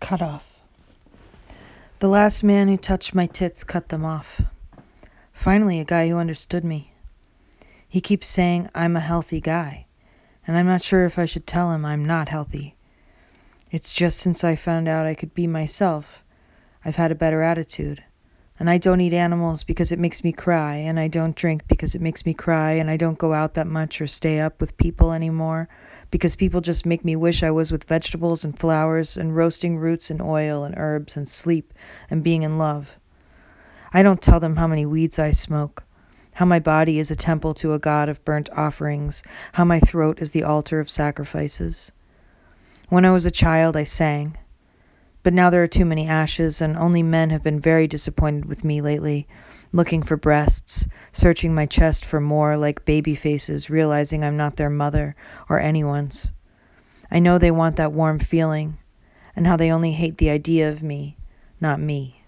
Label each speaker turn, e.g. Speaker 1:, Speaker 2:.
Speaker 1: Cut off. The last man who touched my tits cut them off. Finally, a guy who understood me. He keeps saying I'm a healthy guy, and I'm not sure if I should tell him I'm not healthy. It's just since I found out I could be myself, I've had a better attitude. And I don't eat animals because it makes me cry, and I don't drink because it makes me cry, and I don't go out that much or stay up with people anymore because people just make me wish I was with vegetables and flowers and roasting roots and oil and herbs and sleep and being in love. I don't tell them how many weeds I smoke, how my body is a temple to a god of burnt offerings, how my throat is the altar of sacrifices. When I was a child, I sang. But now there are too many ashes, and only men have been very disappointed with me lately, looking for breasts, searching my chest for more like baby faces, realizing I'm not their mother or anyone's. I know they want that warm feeling, and how they only hate the idea of me, not me.